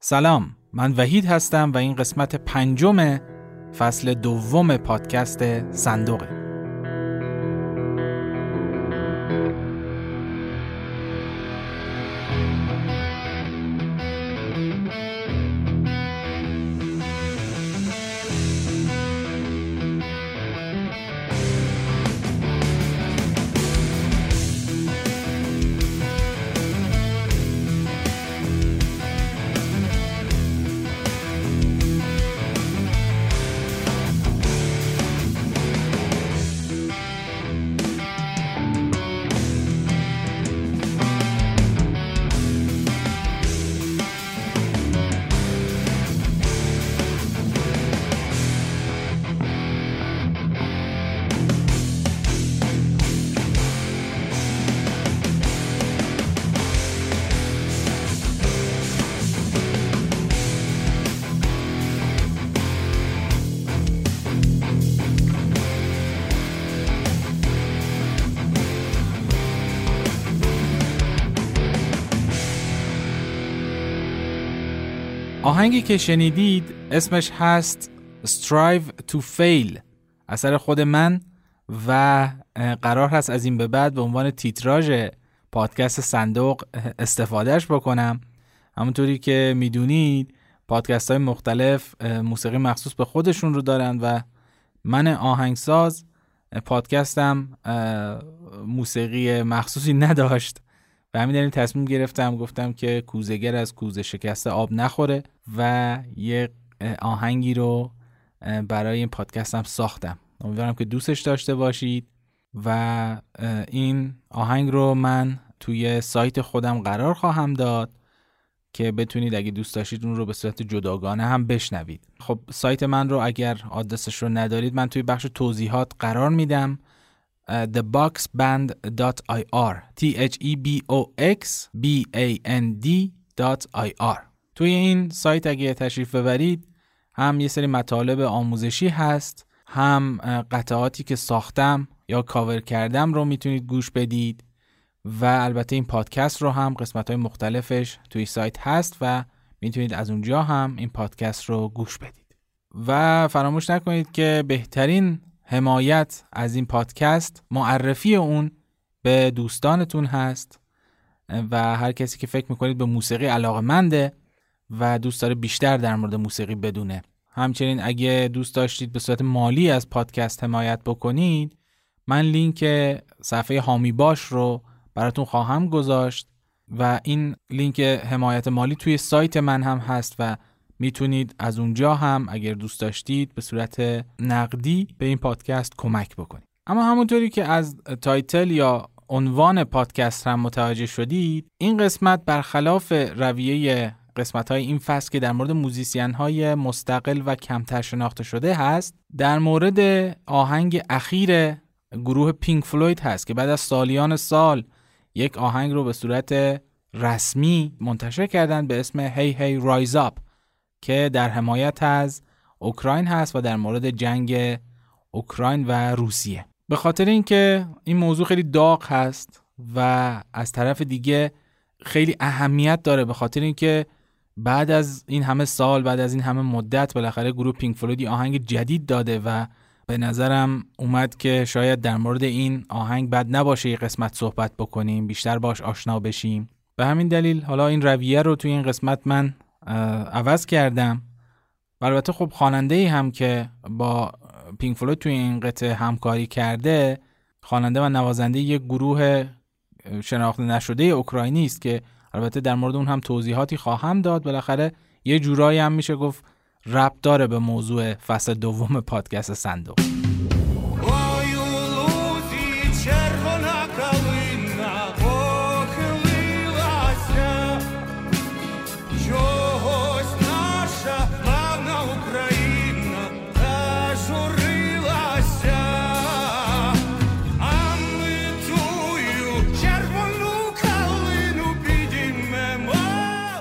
سلام من وحید هستم و این قسمت پنجم فصل دوم پادکست صندوقه آهنگی که شنیدید اسمش هست Strive to Fail. اثر خود من و قرار هست از این به بعد به عنوان تیتراژ پادکست صندوق استفادهش بکنم. همونطوری که می‌دونید پادکست های مختلف موسیقی مخصوص به خودشون رو دارن و من آهنگساز پادکستم موسیقی مخصوصی نداشت. و همین دلیل تصمیم گرفتم گفتم که کوزگر از کوزه شکسته آب نخوره و یه آهنگی رو برای این پادکستم ساختم. امیدوارم که دوستش داشته باشید و این آهنگ رو من توی سایت خودم قرار خواهم داد که بتونید اگه دوست داشتید اون رو به صورت جداگانه هم بشنوید. خب سایت من رو اگر آدرسش رو ندارید من توی بخش توضیحات قرار میدم. theboxband.ir t h e b o x b a n d.ir توی این سایت اگه تشریف ببرید هم یه سری مطالب آموزشی هست هم قطعاتی که ساختم یا کاور کردم رو می‌تونید گوش بدید و البته این پادکست رو هم قسمت های مختلفش توی سایت هست و می‌تونید از اونجا هم این پادکست رو گوش بدید. و فراموش نکنید که بهترین حمایت از این پادکست معرفی اون به دوستانتون هست و هر کسی که فکر می‌کنید به موسیقی علاقه منده و دوست داره بیشتر در مورد موسیقی بدونه. همچنین اگه دوست داشتید به صورت مالی از پادکست حمایت بکنید من لینک صفحه هامی باش رو براتون خواهم گذاشت و این لینک حمایت مالی توی سایت من هم هست و می‌تونید از اونجا هم اگر دوست داشتید به صورت نقدی به این پادکست کمک بکنید. اما همونطوری که از title یا عنوان پادکست هم متوجه شدید این قسمت برخلاف رویه قسمت های این فصل که در مورد موزیسین های مستقل و کمتر شناخته شده هست در مورد آهنگ اخیر گروه پینک فلوید هست که بعد از سالیان سال یک آهنگ رو به صورت رسمی منتشر کردن به اسم هی هی رایز اپ که در حمایت از اوکراین هست و در مورد جنگ اوکراین و روسیه. به خاطر اینکه این موضوع خیلی داغ هست و از طرف دیگه خیلی اهمیت داره به خاطر اینکه بعد از این همه سال بعد از این همه مدت بالاخره گروه پینک آهنگ جدید داده و به نظرم اومد که شاید در مورد این آهنگ بد نباشه یه قسمت صحبت بکنیم بیشتر باش آشنا بشیم. به همین دلیل حالا این رویه رو توی این قسمت من عوض کردم. و البته خب خواننده ای هم که با پینک فلوید توی این قطعه همکاری کرده خواننده و نوازنده یک گروه شناخته نشده اوکراینی است که البته در مورد اون هم توضیحاتی خواهم داد. بالاخره یه جورایی هم میشه گفت ربط داره به موضوع فصل دوم پادکست صندوق.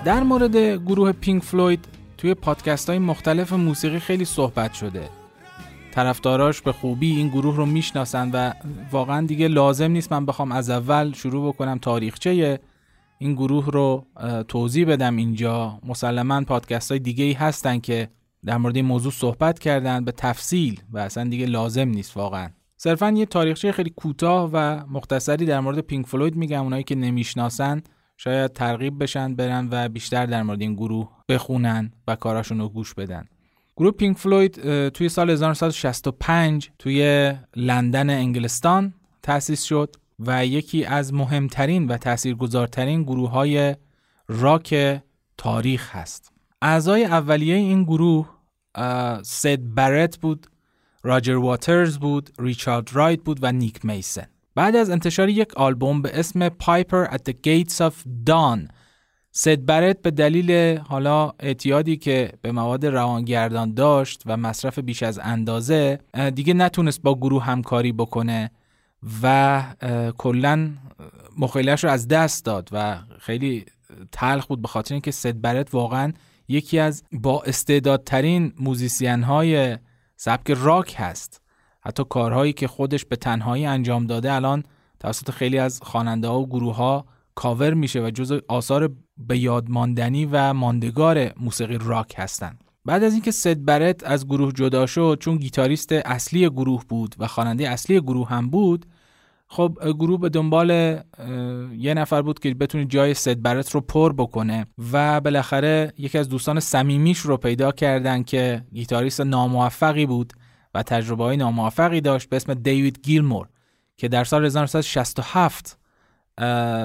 در مورد گروه پینک فلوید توی پادکست های مختلف موسیقی خیلی صحبت شده. طرفداراش به خوبی این گروه رو می‌شناسن و واقعا دیگه لازم نیست من بخوام از اول شروع بکنم تاریخچه این گروه رو توضیح بدم اینجا. مسلما پادکست های دیگه هستن که در مورد این موضوع صحبت کردن به تفصیل و اصلا دیگه لازم نیست واقعا. صرفا یه تاریخچه خیلی کوتاه و مختصری در مورد پینک فلوید میگم اونایی که نمی‌شناسن. شاید ترغیب بشن برن و بیشتر در مورد این گروه بخونن و کاراشون رو گوش بدن. گروه پینک فلوید توی سال 1965 توی لندن انگلستان تأسیس شد و یکی از مهمترین و تاثیرگذارترین گروه های راک تاریخ هست. اعضای اولیه این گروه سید برت بود راجر واترز بود ریچارد رایت بود و نیک میسن. بعد از انتشار یک آلبوم به اسم پایپر at the Gates of Dawn سید برت به دلیل حالا اعتیادی که به مواد روانگردان داشت و مصرف بیش از اندازه دیگه نتونست با گروه همکاری بکنه و کلا مخیلش رو از دست داد و خیلی تلخ بود به خاطر اینکه سید برت واقعا یکی از با استعدادترین موزیسین های سبک راک هست. حتی کارهایی که خودش به تنهایی انجام داده الان توسط خیلی از خواننده ها و گروه ها کاور میشه و جز آثار به یاد ماندنی و ماندگار موسیقی راک هستند. بعد از اینکه سید برت از گروه جدا شد چون گیتاریست اصلی گروه بود و خواننده اصلی گروه هم بود خب گروه به دنبال یه نفر بود که بتونه جای سید برت رو پر بکنه و بالاخره یکی از دوستان صمیمیش رو پیدا کردن که گیتاریست ناموفقی بود و تجربه های ناموفقی داشت به اسم دیوید گیلمور که در سال 1967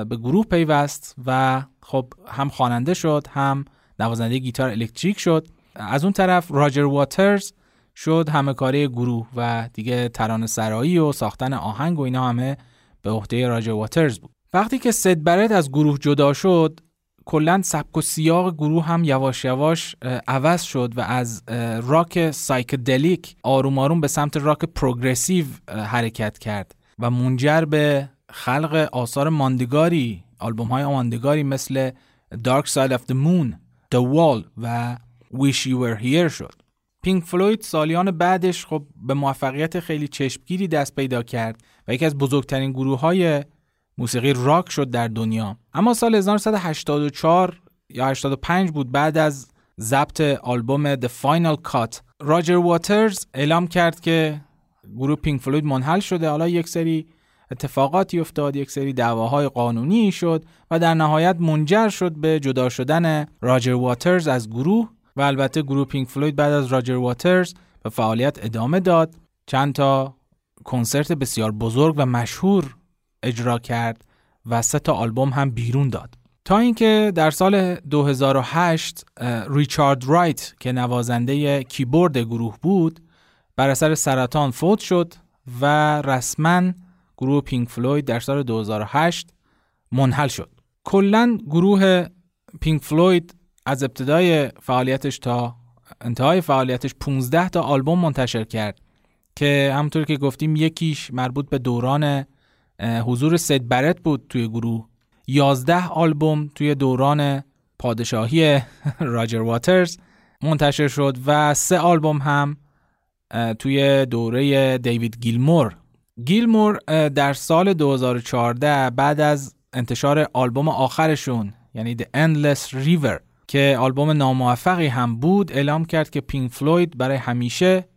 به گروه پیوست و خب هم خواننده شد هم نوازنده گیتار الکتریک شد. از اون طرف راجر واترز شد همه کاری گروه و دیگه ترانه سرایی و ساختن آهنگ و اینا همه به عهده راجر واترز بود. وقتی که سد برت از گروه جدا شد کلا سبک و سیاق گروه هم یواش یواش عوض شد و از راک psychedelic آروم آروم به سمت راک progressive حرکت کرد و منجر به خلق آثار ماندگاری آلبوم های ماندگاری مثل Dark Side of the Moon, The Wall و Wish You Were Here شد. پینک فلوید سالیان بعدش خب به موفقیت خیلی چشمگیری دست پیدا کرد و یکی از بزرگترین گروه های موسیقی راک شد در دنیا. اما سال 1984 یا 85 بود بعد از ضبط آلبوم The Final Cut. راجر واترز اعلام کرد که گروه پینک فلوید منحل شده. حالا یک سری اتفاقاتی افتاد یک سری دعواهای قانونی شد و در نهایت منجر شد به جدا شدن راجر واترز از گروه و البته گروه پینک فلوید بعد از راجر واترز به فعالیت ادامه داد. چند تا کنسرت بسیار بزرگ و مشهور اجرا کرد و سه تا آلبوم هم بیرون داد. تا اینکه در سال 2008 ریچارد رایت که نوازنده کیبورد گروه بود بر اثر سرطان فوت شد و رسما گروه پینک فلوید در سال 2008 منحل شد. کلا گروه پینک فلوید از ابتدای فعالیتش تا انتهای فعالیتش 15 تا آلبوم منتشر کرد که همونطور که گفتیم یکیش مربوط به دوران حضور سید برت بود توی گروه. 11 آلبوم توی دوران پادشاهی راجر واترز منتشر شد و سه آلبوم هم توی دوره دیوید گیلمور. گیلمور در سال 2014 بعد از انتشار آلبوم آخرشون یعنی The Endless River که آلبوم ناموفقی هم بود اعلام کرد که پینک فلوید برای همیشه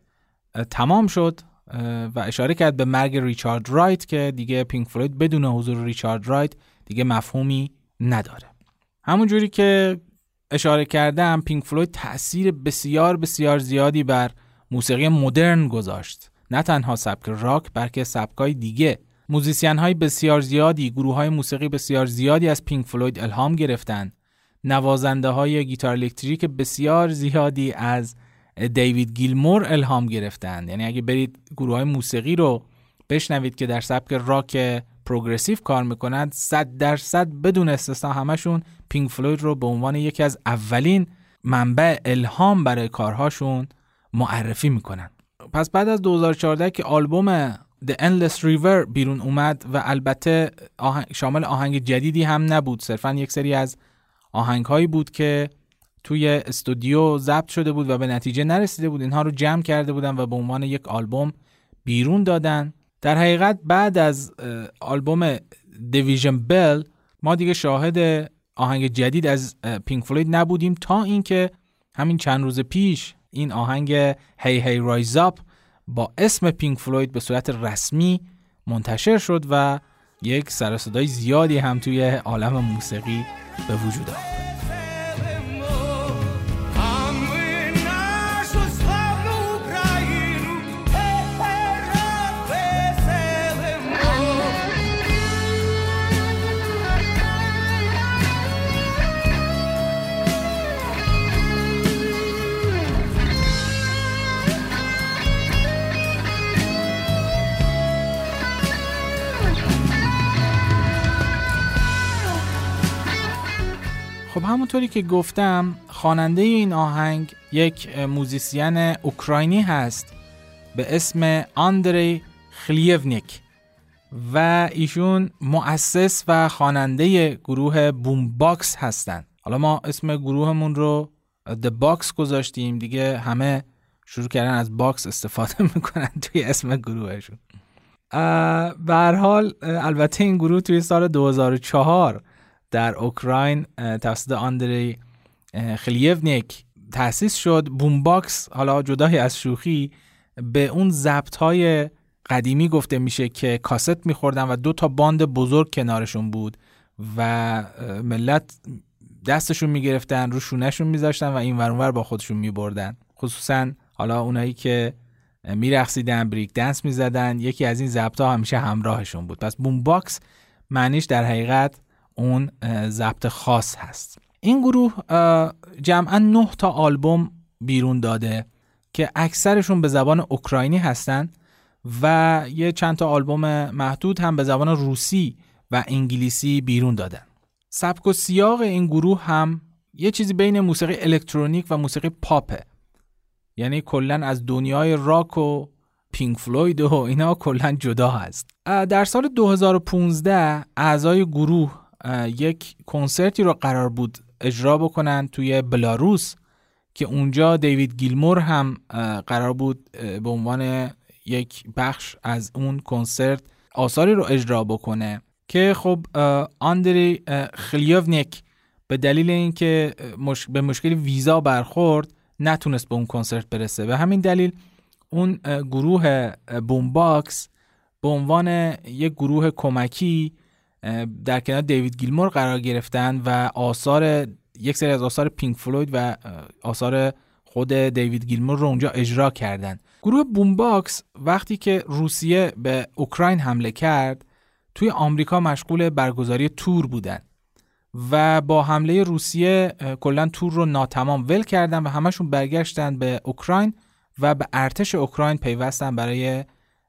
تمام شد. و اشاره کرد به مرگ ریچارد رایت که دیگه پینک فلوید بدون حضور ریچارد رایت دیگه مفهومی نداره. همون جوری که اشاره کردم پینک فلوید تاثیر بسیار بسیار زیادی بر موسیقی مدرن گذاشت. نه تنها سبک راک بلکه سبکای دیگه. موزیسین های بسیار زیادی گروه های موسیقی بسیار زیادی از پینک فلوید الهام گرفتن. نوازنده های گیتار الکتریک بسیار زیادی از دیوید گیلمور الهام گرفتن یعنی اگه برید گروه های موسیقی رو بشنوید که در سبک راک پروگرسیو کار می‌کنند صد درصد بدون استثنا همشون پینک فلوید رو به عنوان یکی از اولین منبع الهام برای کارهاشون معرفی می‌کنن پس بعد از 2014 که آلبوم The Endless River بیرون اومد و البته شامل آهنگ جدیدی هم نبود. صرفا یک سری از آهنگ هایی بود که توی استودیو ضبط شده بود و به نتیجه نرسیده بود. اینها رو جمع کرده بودن و به عنوان یک آلبوم بیرون دادن. در حقیقت بعد از آلبوم Division Bell ما دیگه شاهد آهنگ جدید از پینک فلوید نبودیم تا اینکه همین چند روز پیش این آهنگ Hey Hey Rise Up با اسم پینک فلوید به صورت رسمی منتشر شد و یک سر زیادی هم توی عالم موسیقی به وجود آمد همونطوری که گفتم خواننده این آهنگ یک musician اوکراینی هست به اسم آندری خلیونیک و ایشون مؤسس و خواننده گروه Boombox هستند. حالا ما اسم گروهمون رو The Box گذاشتیم دیگه همه شروع کردن از Box استفاده می‌کنن توی اسم گروهشون به هر حال البته این گروه توی سال 2004 در اوکراین توسط آندری خلیونیک تأسیس شد. Boombox حالا جدای از شوخی به اون ضبط های قدیمی گفته میشه که کاست میخوردن و دو تا باند بزرگ کنارشون بود و ملت دستشون می‌گرفتن رو شونهشون میذاشتن و این ورانور با خودشون میبردن. خصوصا حالا اونایی که میرقصیدن break dance می‌زدن یکی از این ضبط همیشه همراهشون بود. پس Boombox معنیش در حقیقت اون ضبط خاص هست. این گروه جمعا نه تا آلبوم بیرون داده که اکثرشون به زبان اوکراینی هستن و یه چند تا آلبوم محدود هم به زبان روسی و انگلیسی بیرون دادن. سبک و سیاق این گروه هم یه چیزی بین موسیقی الکترونیک و موسیقی پاپه. یعنی کلا از دنیای راک و پینک فلوید و اینا کلا جدا هست. در سال 2015 اعضای گروه یک کنسرتی رو قرار بود اجرا بکنن توی بلاروس که اونجا دیوید گیلمور هم قرار بود به عنوان یک بخش از اون کنسرت آثاری رو اجرا بکنه که خب آندری خلیوونیک به دلیل اینکه. به مشکل ویزا برخورد نتونست به اون کنسرت برسه به همین دلیل اون گروه Boombox به عنوان یک گروه کمکی در کنار دیوید گیلمور قرار گرفتن و آثار یک سری از آثار پینک فلوید و آثار خود دیوید گیلمور رو اونجا اجرا کردن. گروه Boombox وقتی که روسیه به اوکراین حمله کرد توی آمریکا مشغول برگزاری تور بودن و با حمله روسیه کلا تور رو ناتمام ول کردن و همشون برگشتن به اوکراین و به ارتش اوکراین پیوستن برای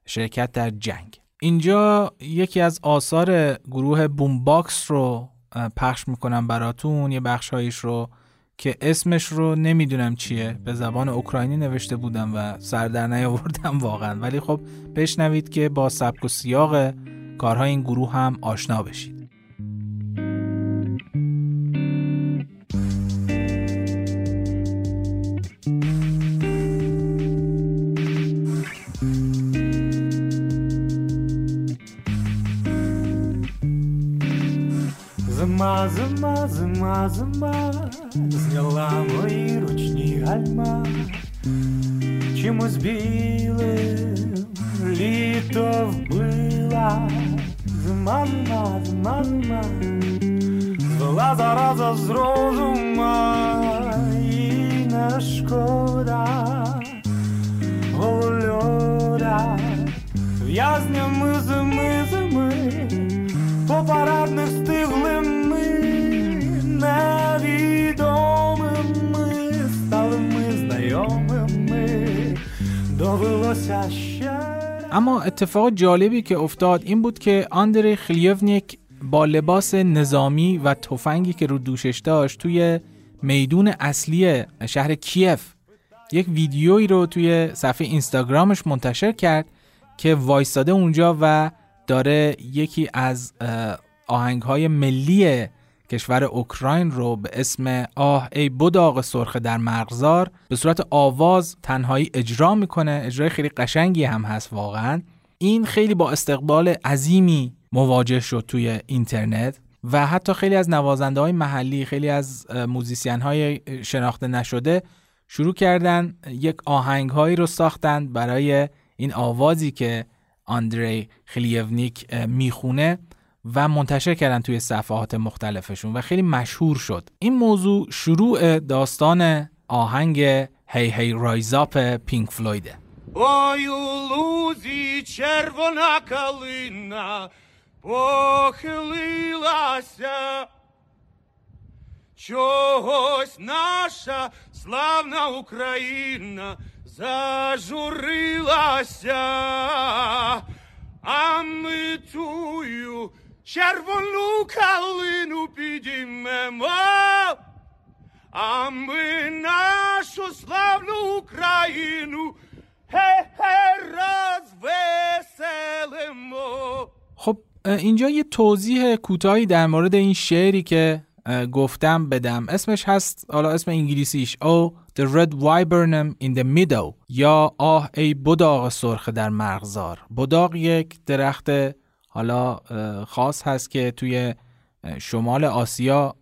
شرکت در جنگ. اینجا یکی از آثار گروه Boombox رو پخش می‌کنم براتون یه بخشهایش رو که اسمش رو نمی‌دونم چیه. به زبان اوکراینی نوشته بودم و سر در نیاوردم واقعا. ولی خب بشنوید که با سبک و سیاق کارهای این گروه هم آشنا بشید. Зима, зняла мої ручні гальма, чимось білим літо вбила, зима, зима, зима, зима, звела зараза з розума. І не шкода, голольода, в'язнями зими, зими, по парадних اما اتفاق جالبی که افتاد این بود که آندری خلیونیک با لباس نظامی و تفنگی که رو دوشش داشت توی میدون اصلی شهر کیف یک ویدیویی رو توی صفحه اینستاگرامش منتشر کرد که وایستاده اونجا و داره یکی از آهنگهای ملی کشور اوکراین رو به اسم آه ای بداغ سرخ در مغزار به صورت آواز تنهایی اجرا می‌کنه. اجرای خیلی قشنگی هم هست واقعا. این خیلی با استقبال عظیمی مواجه شد توی اینترنت و حتی خیلی از نوازنده های محلی خیلی از موزیسین های شناخته نشده شروع کردن یک آهنگ هایی رو ساختن برای این آوازی که آندری خلیونیک می‌خونه. و منتشر کردن توی صفحات مختلفشون و خیلی مشهور شد این موضوع شروع داستان آهنگ هی هی رایزاپ پینک فلویده Ой, у лузі червона калина похилилася. Чогось наша славна Україна зажурилася, а ми тую червону калину підіймемо, а ми нашу славну Україну خب اینجا یه توضیح کوتاهی در مورد این شعری که گفتم بدم اسمش هست حالا اسم انگلیسیش او The Red Viburnum in the Meadow یا آه ای بداغ سرخ در مرغزار بداغ یک درخت حالا خاص هست که توی شمال آسیا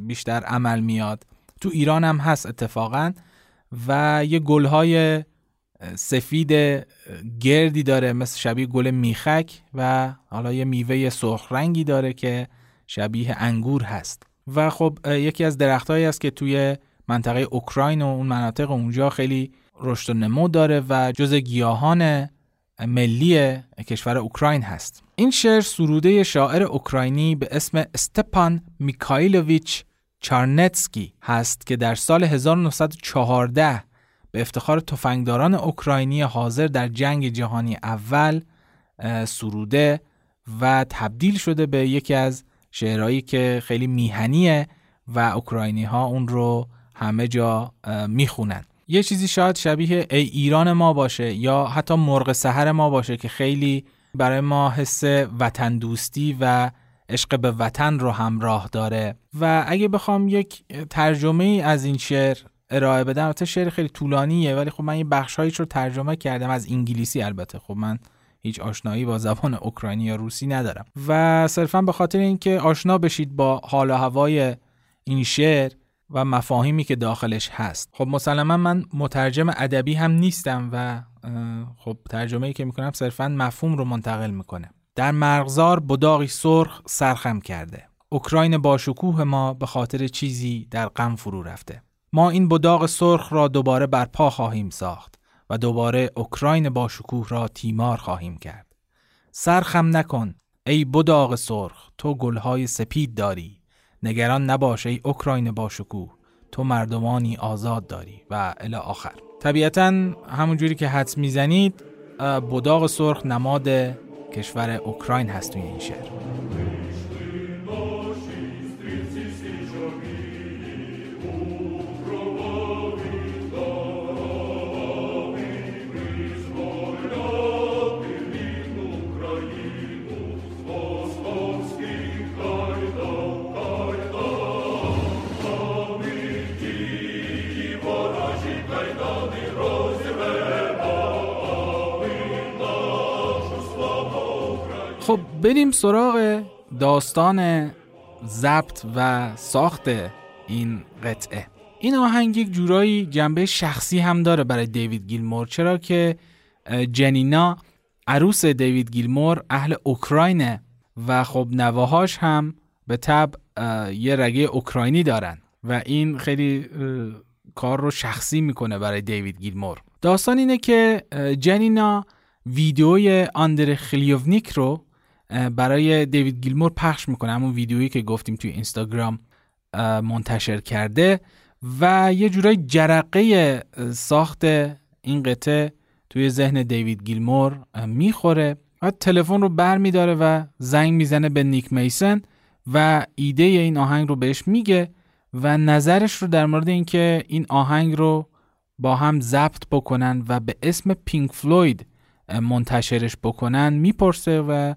بیشتر عمل میاد. تو ایران هم هست اتفاقا و یه گلهای سفید گردی داره مثل شبیه گل میخک و حالا یه میوه سرخ رنگی داره که شبیه انگور هست. و خب یکی از درختهایی است که توی منطقه اوکراین و اون مناطق اونجا خیلی رشد و نمو داره و جز گیاهان ملی کشور اوکراین هست. این شعر سروده شاعر اوکراینی به اسم استپان میکایلوویچ چارنتسکی هست که در سال 1914 به افتخار تفنگداران اوکراینی حاضر در جنگ جهانی اول سروده و تبدیل شده به یکی از شعرهایی که خیلی میهنیه و اوکراینی ها اون رو همه جا می‌خونن. یه چیزی شاید شبیه ای ایران ما باشه یا حتی مرغ سحر ما باشه که خیلی برای ما حس وطن دوستی و عشق به وطن رو همراه داره. و اگه بخوام یک ترجمه ای از این شعر ارائه بدم البته شعر خیلی طولانیه ولی خب من یه بخشهایش رو ترجمه کردم. از انگلیسی البته. خب من هیچ آشنایی با زبان اوکراینی یا روسی ندارم. و صرفا به خاطر اینکه آشنا بشید با حال و هوای این شعر و مفاهیمی که داخلش هست. خب مسلما من مترجم ادبی هم نیستم و خب ترجمه ای که می‌کنم صرفا مفهوم رو منتقل می‌کنه. در مرغزار بداغی سرخ سرخم کرده. اوکراین باشکوه ما به خاطر چیزی در غم فرو رفته. ما این بداغ سرخ را دوباره برپا خواهیم ساخت و دوباره اوکراین با شکوه را تیمار خواهیم کرد. سرخم نکن ای بداغ سرخ تو گلهای سپید داری. نگران نباش ای اوکراین با شکوه تو مردمانی آزاد داری و الی آخر. طبیعتا همونجوری که حدس می‌زنید بداغ سرخ نماد کشور اوکراین هست توی این شهر. خب بریم سراغ داستان ضبط و ساخت این قطعه. این آهنگ یک جورایی جنبه شخصی هم داره برای دیوید گیلمور چرا که جنینا عروس دیوید گیلمور اهل اوکراینه و خب نواهاش هم به تب یه رگه اوکراینی دارن و این خیلی کار رو شخصی می‌کنه برای دیوید گیلمور. داستان اینه که جنینا ویدیوی آندر خلیوونیک رو برای دیوید گیلمور پخش می‌کنه همون ویدیویی که گفتیم توی اینستاگرام منتشر کرده و یه جورای جرقه ساخت این قطعه توی ذهن دیوید گیلمور می‌خوره و تلفن رو بر میداره و زنگ می‌زنه به نیک میسن و ایده این آهنگ رو بهش میگه و نظرش رو در مورد اینکه این آهنگ رو با هم ضبط بکنن و به اسم پینک فلوید منتشرش بکنن می‌پرسه و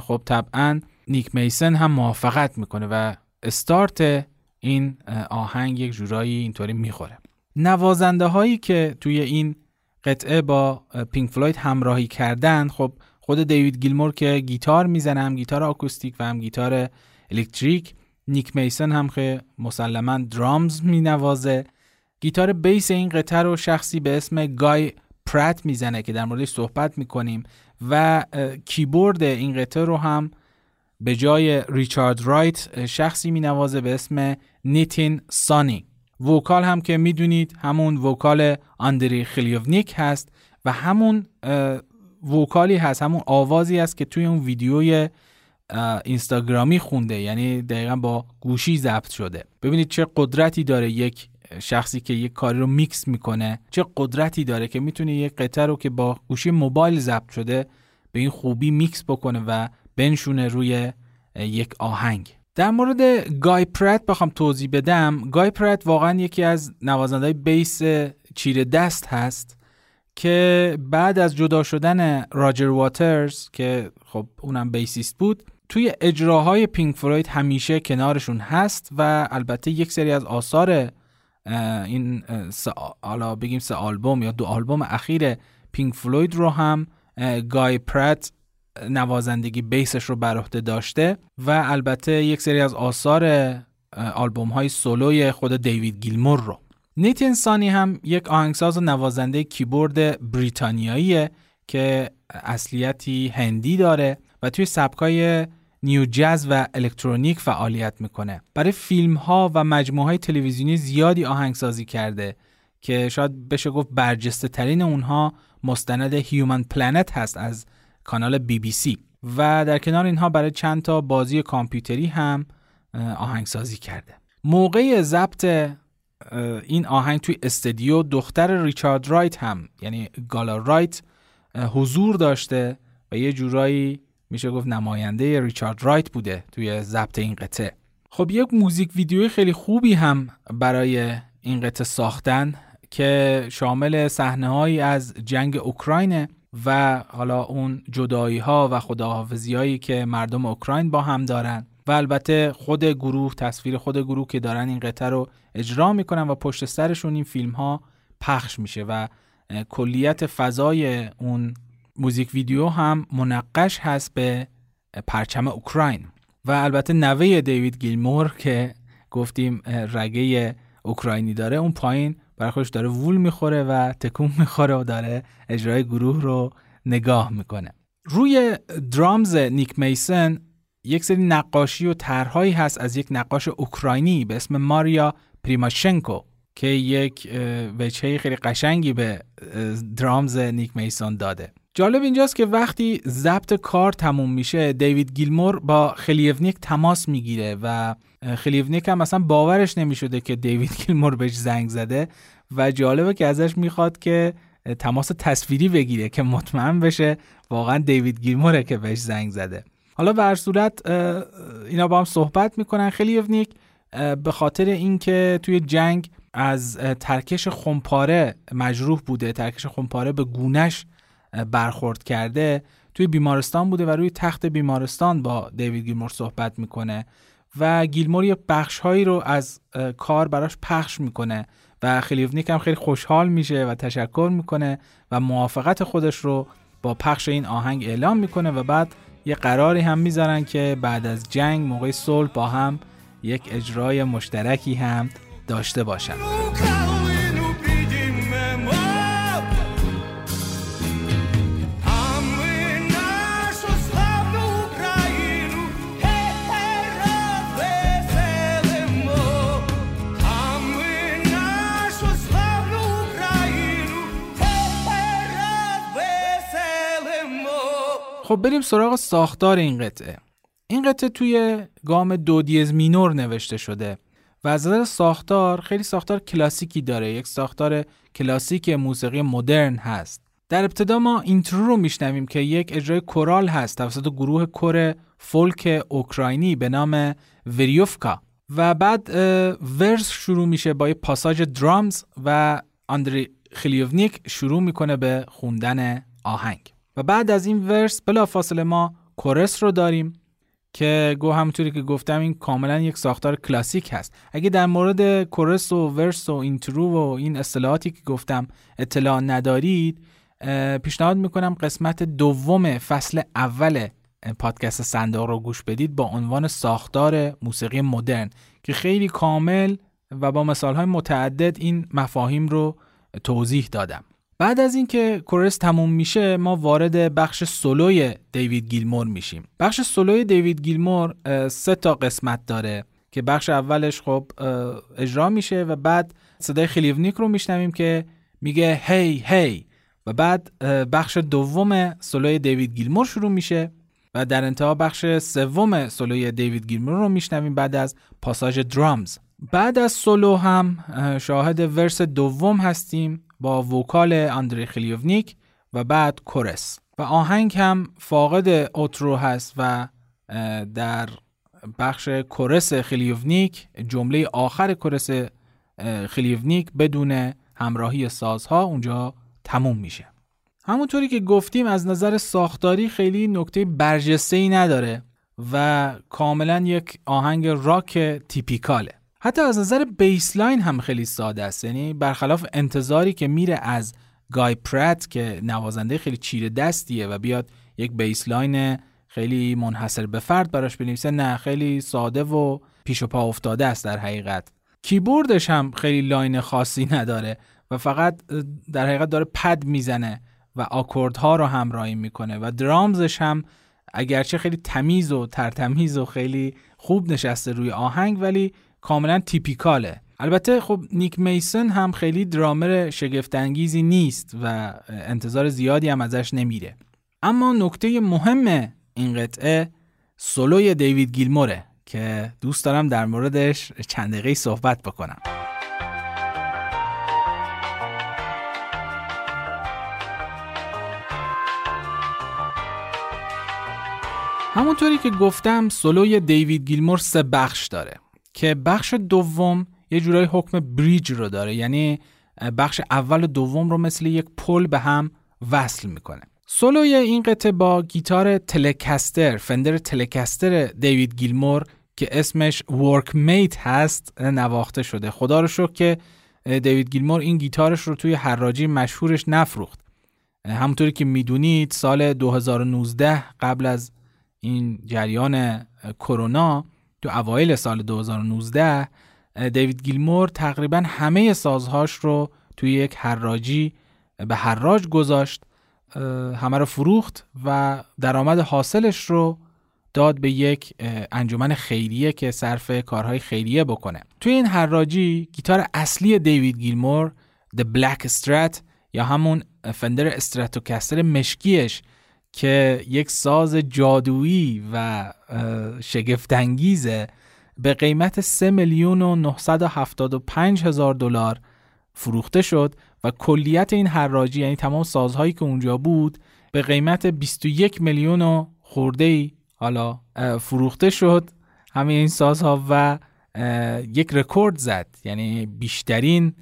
خب طبعا نیک میسن هم موافقت می‌کنه و استارت این آهنگ یک جورایی اینطوری می‌خوره. نوازنده هایی که توی این قطعه با پینک فلوید همراهی کردن خب خود دیوید گیلمور که گیتار می‌زنه هم گیتار آکوستیک و هم گیتار الکتریک نیک میسن هم که مسلما drums می نوازه گیتار bass این قطعه رو شخصی به اسم گای پرت می‌زنه که در موردش صحبت می‌کنیم. و کیبورد این قطعه رو هم به جای ریچارد رایت شخصی می نوازه به اسم نیتین سانی. vocal هم که می‌دونید همون vocal آندری خلیوونیک هست و همون vocal ی هست همون آوازی است که توی اون ویدیوی اینستاگرامی خونده یعنی دقیقا با گوشی ضبط شده. ببینید چه قدرتی داره یک شخصی که یک کاری رو میکس می‌کنه چه قدرتی داره که می‌تونه یک قطعه رو که با گوشی موبایل ضبط شده به این خوبی میکس بکنه و بنشونه روی یک آهنگ. در مورد گای پرت بخوام توضیح بدم. گای پرت واقعا یکی از نوازنده bass چیره دست هست که بعد از جدا شدن راجر واترز که خب اونم bassist بود توی اجراهای پینک فلوید همیشه کنارشون هست و البته یک سری از آثار این حالا بگیم سه آلبوم یا دو آلبوم اخیر پینک فلوید رو هم گای پرت نوازندگی bass ش رو بر عهده داشته و البته یک سری از آثار آلبوم های سولوی خود دیوید گیلمور رو. نیتین سانی هم یک آهنگساز و نوازنده کیبورد بریتانیاییه که اصلیتی هندی داره و توی سبکای nu jazz و الکترونیک فعالیت می‌کنه. برای فیلم ها و مجموعه های تلویزیونی زیادی آهنگسازی کرده که شاید بشه گفت برجسته ترین اونها مستند Human Planet هست از کانال بی بی سی و در کنار اینها برای چند تا بازی کامپیوتری هم آهنگسازی کرده. موقع ضبط این آهنگ توی استدیو دختر ریچارد رایت هم یعنی گالا رایت حضور داشته و یه جورایی میشه گفت نماینده ریچارد رایت بوده توی ضبط این قطعه. خب یک موزیک ویدیوی خیلی خوبی هم برای این قطعه ساختن که شامل صحنه هایی از جنگ اوکراینه و حالا اون جدایی ها و خداحافظی هایی که مردم اوکراین با هم دارن. و البته خود گروه تصویر خود گروه که دارن این قطعه رو اجرا می‌کنن و پشت سرشون این فیلم ها پخش میشه و کلیت فضای اون موزیک ویدیو هم منقش هست به پرچم اوکراین. و البته نوه دیوید گیلمور که گفتیم رگه اوکراینی داره اون پایین برای خودش داره وول می‌خوره و تکون می‌خوره و داره اجرای گروه رو نگاه می‌کنه. روی درامز نیک میسن یک سری نقاشی و طرحهایی هست از یک نقاش اوکراینی به اسم ماریا پریماشنکو که یک وجهه خیلی قشنگی به درامز نیک میسون داده. جالب اینجاست که وقتی ضبط کار تموم میشه دیوید گیلمور با خلیونیک تماس می‌گیره و خلیونیک هم مثلا باورش نمی‌شده که دیوید گیلمور بهش زنگ زده و جالبه که ازش می‌خواد که تماس تصویری بگیره که مطمئن بشه واقعا دیوید گیلموره که بهش زنگ زده. حالا به صورت اینا با هم صحبت می‌کنن. خلیونیک به خاطر اینکه توی جنگ از ترکش خمپاره مجروح بوده ترکش خمپاره به گونش برخورد کرده توی بیمارستان بوده و روی تخت بیمارستان با دیوید گیلمور صحبت می‌کنه و گیلمور یه بخش هایی رو از کار براش پخش می‌کنه و خلیونیک هم خیلی خوشحال میشه و تشکر می‌کنه و موافقت خودش رو با پخش این آهنگ اعلام می‌کنه و بعد یه قراری هم می‌ذارن که بعد از جنگ موقع صلح با هم یک اجرای مشترکی هم داشته باشن. خب بریم سراغ ساختار این قطعه. این قطعه توی گام دو دیز مینور نوشته شده و از نظر ساختار خیلی ساختار کلاسیکی داره. یک ساختار کلاسیک موسیقی مدرن هست. در ابتدا ما intro رو میشنویم که یک اجرای کورال هست توسط گروه کور فولک اوکراینی به نام وریوفکا. و بعد verse شروع میشه با یه پاساژ drums و آندری خلیوونیک شروع می‌کنه به خوندن آهنگ. و بعد از این verse بلا فاصله ما chorus رو داریم که گو همونطوری که گفتم این کاملا یک ساختار کلاسیک هست. اگه در مورد chorus و verse و intro و این اصطلاحاتی که گفتم اطلاع ندارید پیشنهاد می‌کنم قسمت دوم فصل اول پادکست صندوق رو گوش بدید با عنوان ساختار موسیقی مدرن که خیلی کامل و با مثالهای متعدد این مفاهیم رو توضیح دادم. بعد از اینکه chorus تموم میشه ما وارد بخش سولوی دیوید گیلمور میشیم. بخش سولوی دیوید گیلمور سه تا قسمت داره که بخش اولش خب اجرا میشه و بعد صدای خلیونیک رو میشنویم که میگه هی هی. و بعد بخش دوم سولوی دیوید گیلمور شروع میشه و در انتها بخش سوم سولوی دیوید گیلمور رو میشنویم بعد از پاساژ درامز. بعد از سولو هم شاهد ورس دوم هستیم. با وکال آندری خلیوونیک و بعد کورس. و آهنگ هم فاقد اوترو هست و در بخش کورس خلیوونیک جمله آخر کورس خلیوونیک بدون همراهی سازها اونجا تموم میشه. همونطوری که گفتیم از نظر ساختاری خیلی نکته برجسته ای نداره و کاملا یک آهنگ راک تیپیکاله. حتی از نظر بیسلاین هم خیلی ساده است. یعنی برخلاف انتظاری که میره از گای پرت که نوازنده خیلی چیره دستیه و بیاد یک bassline خیلی منحصر به فرد براش بنویسه نه خیلی ساده و پیش و پا افتاده است در حقیقت. کیبوردش هم خیلی line خاصی نداره و فقط در حقیقت داره پد می‌زنه و آکوردها رو همراهی می‌کنه و drums ش هم اگرچه خیلی تمیز و ترتمیز و خیلی خوب نشسته روی آهنگ ولی کاملا typical ه. البته خب نیک میسن هم خیلی درامر شگفتانگیزی نیست و انتظار زیادی هم ازش نمیره. اما نکته مهم این قطعه سولوی دیوید گیلموره که دوست دارم در موردش چند دقیقه صحبت بکنم. همونطوری که گفتم سولوی دیوید گیلمور سه بخش داره. که بخش دوم یه جورای حکم بریج رو داره. یعنی بخش اول و دوم رو مثل یک پل به هم وصل می‌کنه. سولوی این قطعه با گیتار تلکستر فندر تلکستر دیوید گیلمور که اسمش ورک میت هست نواخته شده. خدا رو شکر که دیوید گیلمور این گیتارش رو توی حراجی مشهورش نفروخت. همونطوری که می‌دونید سال 2019 قبل از این جریان کرونا تو اوایل سال 2019 دیوید گیلمور تقریبا همه سازهاش رو توی یک حراجی به حراج گذاشت همه رو فروخت و درآمد حاصلش رو داد به یک انجمن خیریه که صرف کارهای خیریه بکنه. توی این حراجی گیتار اصلی دیوید گیلمور The Black Strat یا همون فندر استراتوکستر مشکیش که یک ساز جادویی و شگفتانگیزه به قیمت 3 میلیون و 975 هزار دلار فروخته شد و کلیت این حراجی یعنی تمام سازهایی که اونجا بود به قیمت 21 میلیون و خورده ای حالا فروخته شد همه این سازها و یک رکورد زد. یعنی بیشترین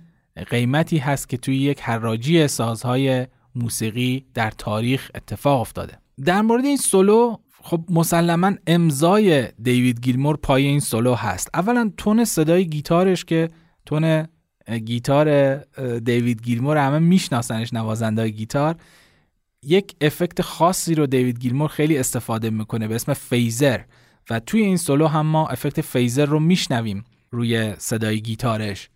قیمتی هست که توی یک حراجی سازهای موسیقی در تاریخ اتفاق افتاده. در مورد این سولو خب مسلما امضای دیوید گیلمور پای این سولو هست. اولا tone صدای گیتارش که tone گیتار دیوید گیلمور همه میشناسنش نوازنده گیتار. یک effect خاصی رو دیوید گیلمور خیلی استفاده می‌کنه به اسم phaser و توی این سولو هم ما effect phaser رو میشنویم روی صدای گیتارش.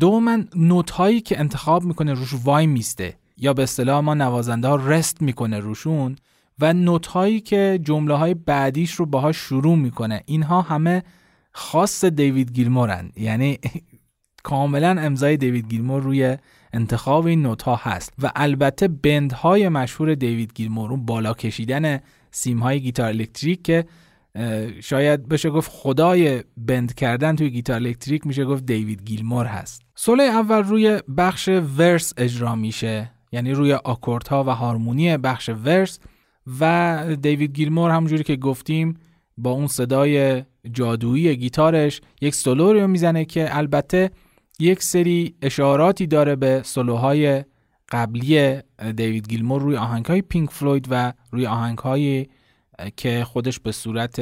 دوما نوت هایی که انتخاب می‌کنه روش وای میسته. یا به اصطلاح ما نوازنده ها rest می‌کنه روشون و نوت هایی که جمله های بعدیش رو باها شروع می‌کنه. اینها همه خاص دیوید گیلمورن. یعنی کاملا امضای دیوید گیلمور روی انتخاب این نوت ها هست. و البته بند های مشهور دیوید گیلمور اون بالا کشیدن سیم های گیتار الکتریک که شاید بشه گفت خدای بند کردن توی گیتار الکتریک میشه گفت دیوید گیلمور هست. سوله اول روی بخش ورس اجرا میشه. یعنی روی ها و هارمونی بخش ورس و دیوید گیلمور همونجوری که گفتیم با اون صدای جادویی گیتارش یک سولو رو می‌زنه که البته یک سری اشاراتی داره به سولوهای قبلی دیوید گیلمور روی های پینک فلوید و روی های که خودش به صورت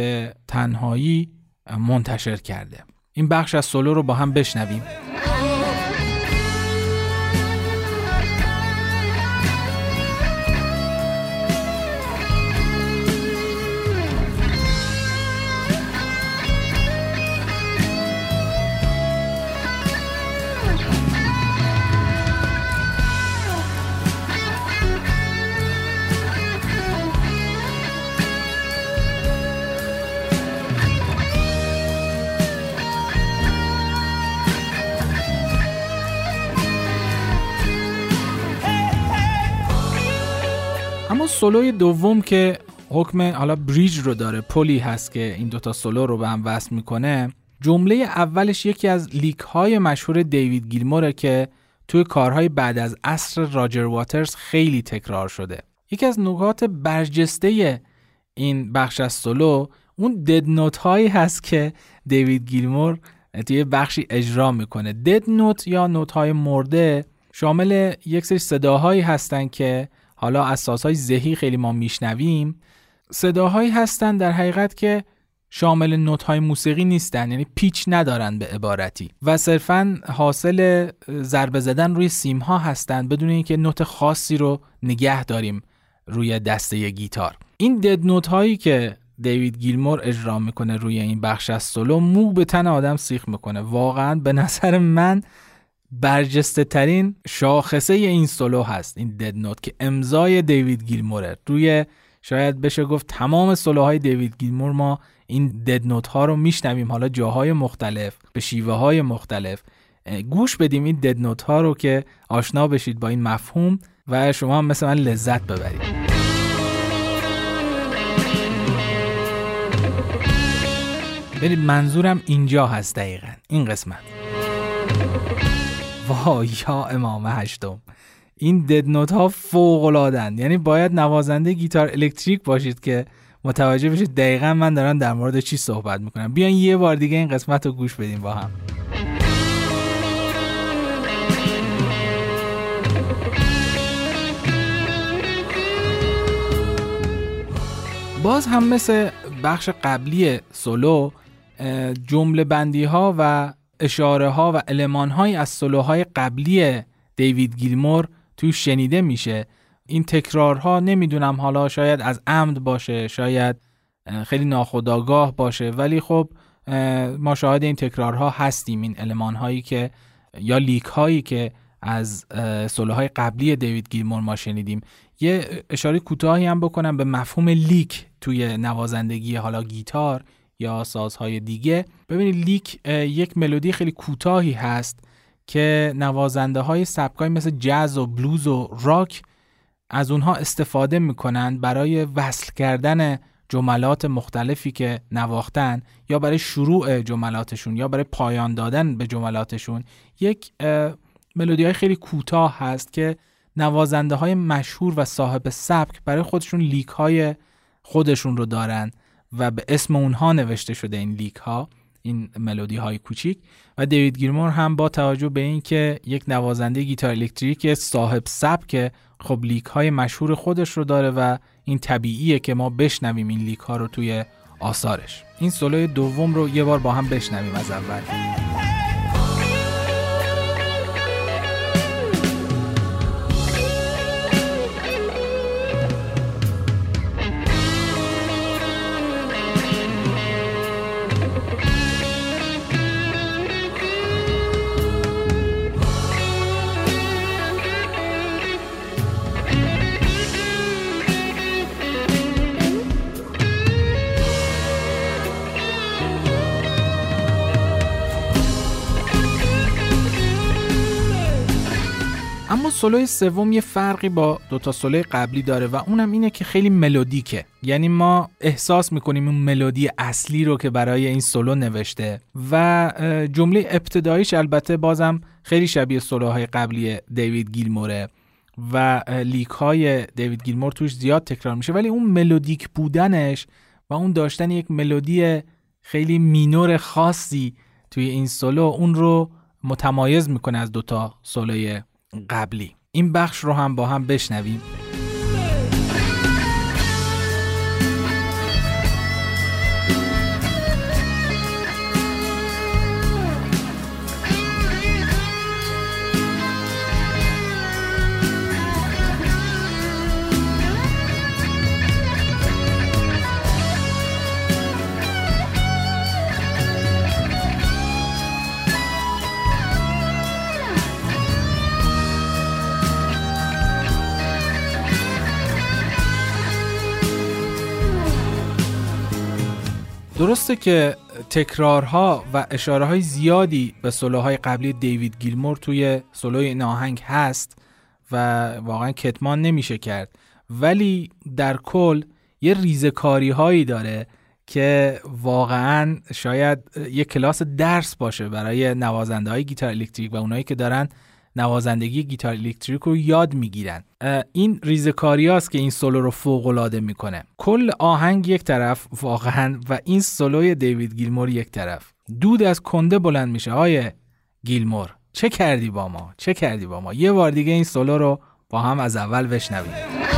تنهایی منتشر کرده. این بخش از سولو رو با هم بشنویم. سولوی دوم که حکم حالا bridge رو داره پلی هست که این دوتا سولو رو به هم وصل می‌کنه جمله اولش یکی از lick های مشهور دیوید گیلموره که توی کارهای بعد از عصر راجر واترز خیلی تکرار شده. یکی از نکات برجسته این بخش از سولو اون dead note هایی هست که دیوید گیلمور توی بخشی اجرا می‌کنه. dead note یا نوت های مرده شامل یک سری صداهایی هستن که حالا از سازهای ذهی خیلی ما میشنویم صداهایی هستن در حقیقت که شامل نوت های موسیقی نیستن یعنی پیچ ندارن به عبارتی. و صرفا حاصل ضربه زدن روی سیم ها هستن بدون اینکه نوت خاصی رو نگه داریم روی دسته گیتار. این دد نوت هایی که دیوید گیلمور اجرا می‌کنه روی این بخش از سولو مو به تن آدم سیخ می‌کنه. واقعا به نظر من برجسته ترین شاخصه این سولو هست این دد نوت که امضای دیوید گیلموره روی شاید بشه گفت تمام سولوهای دیوید گیلمور ما این دد نوت ها رو میشنویم. حالا جاهای مختلف به شیوه های مختلف گوش بدیم این دد نوت ها رو که آشنا بشید با این مفهوم و شما هم مثل من لذت ببرید. برید منظورم اینجا هست دقیقا. این قسمت. وای یا امام هشتم. این دد نوت ها فوق العادن یعنی باید نوازنده گیتار الکتریک باشید که متوجه بشید دقیقا من دارم در مورد چی صحبت می‌کنم. بیاین یه بار دیگه این قسمت رو گوش بدیم با هم. باز هم مثل بخش قبلی سولو جمله بندی ها و اشاره ها و علمان های از سولوهای قبلی دیوید گیلمور توی شنیده میشه. این تکرارها نمی‌دونم حالا شاید از عمد باشه شاید خیلی ناخودآگاه باشه ولی خب ما شاهد این تکرارها هستیم. این علمان هایی که یا لیک هایی که از سولوهای قبلی دیوید گیلمور ما شنیدیم. یه اشاره کوتاهی هم بکنم به مفهوم lick توی نوازندگی حالا گیتار. یا سازهای دیگه. ببینید lick یک ملودی خیلی کوتاهی هست که نوازنده های سبکای مثل جاز و بلوز و راک از اونها استفاده می‌کنن برای وصل کردن جملات مختلفی که نواختن یا برای شروع جملاتشون یا برای پایان دادن به جملاتشون. یک ملودی های خیلی کوتاه هست که نوازنده های مشهور و صاحب سبک برای خودشون lick های خودشون رو دارن. و به اسم اونها نوشته شده این lick ها این ملودی های کوچیک. و دیوید گیلمور هم با توجه به اینکه یک نوازنده گیتار الکتریک صاحب سبک خب lick های مشهور خودش رو داره و این طبیعیه که ما بشنویم این lick ها رو توی آثارش. این سولوی دوم رو یه بار با هم بشنویم از اول. سولوی سوم یه فرقی با دوتا سولوی قبلی داره و اونم اینه که خیلی ملودیکه. یعنی ما احساس می‌کنیم اون ملودی اصلی رو که برای این سولو نوشته و جمله ابتداییش البته بازم خیلی شبیه سولوهای قبلی دیوید گیلموره و lick های دیوید گیلمور توش زیاد تکرار میشه. ولی اون ملودیک بودنش و اون داشتن یک ملودی خیلی مینور خاصی توی این سولو اون رو متمایز می‌کنه از دوتا سولوی قبلی. این بخش رو هم با هم بشنویم. درسته که تکرارها و اشاره های زیادی به سولوهای قبلی دیوید گیلمور توی سولوی این هست و واقعا کتمان نمیشه کرد. ولی در کل یه ریزکاری هایی داره که واقعا شاید یه کلاس درس باشه برای نوازنده های گیتار الکتریک و اونایی که دارن نوازندگی گیتار الکتریک رو یاد می‌گیرن. این ریزکاری است که این سولو رو فوق العاده می‌کنه. کل آهنگ یک طرف واقعا و این سولوی دیوید گیلمور یک طرف. دود از کنده بلند میشه. های گیلمور چه کردی با ما؟ چه کردی با ما؟ یه بار دیگه این سولو رو با هم از اول بشنویم.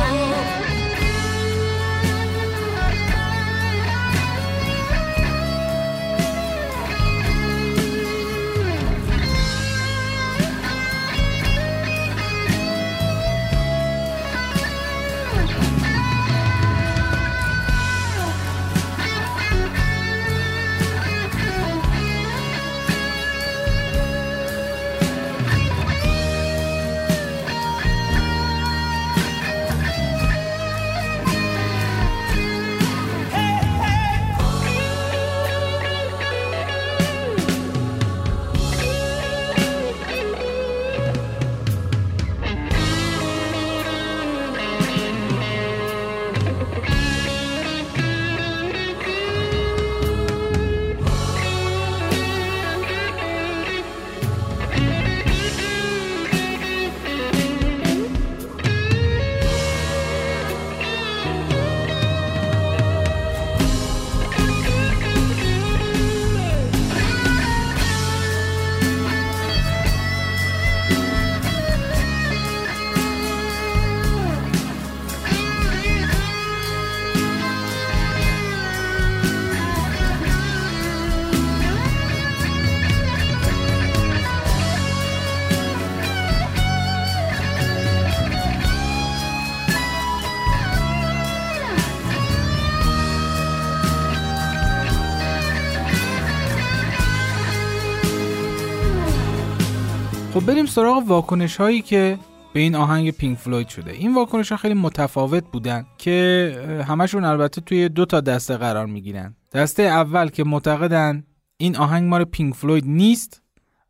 خب بریم سراغ واکنش هایی که به این آهنگ پینک فلوید شده. این واکنش ها خیلی متفاوت بودن که همشون البته توی دو تا دسته قرار می‌گیرن. دسته اول که معتقدن این آهنگ مال پینک فلوید نیست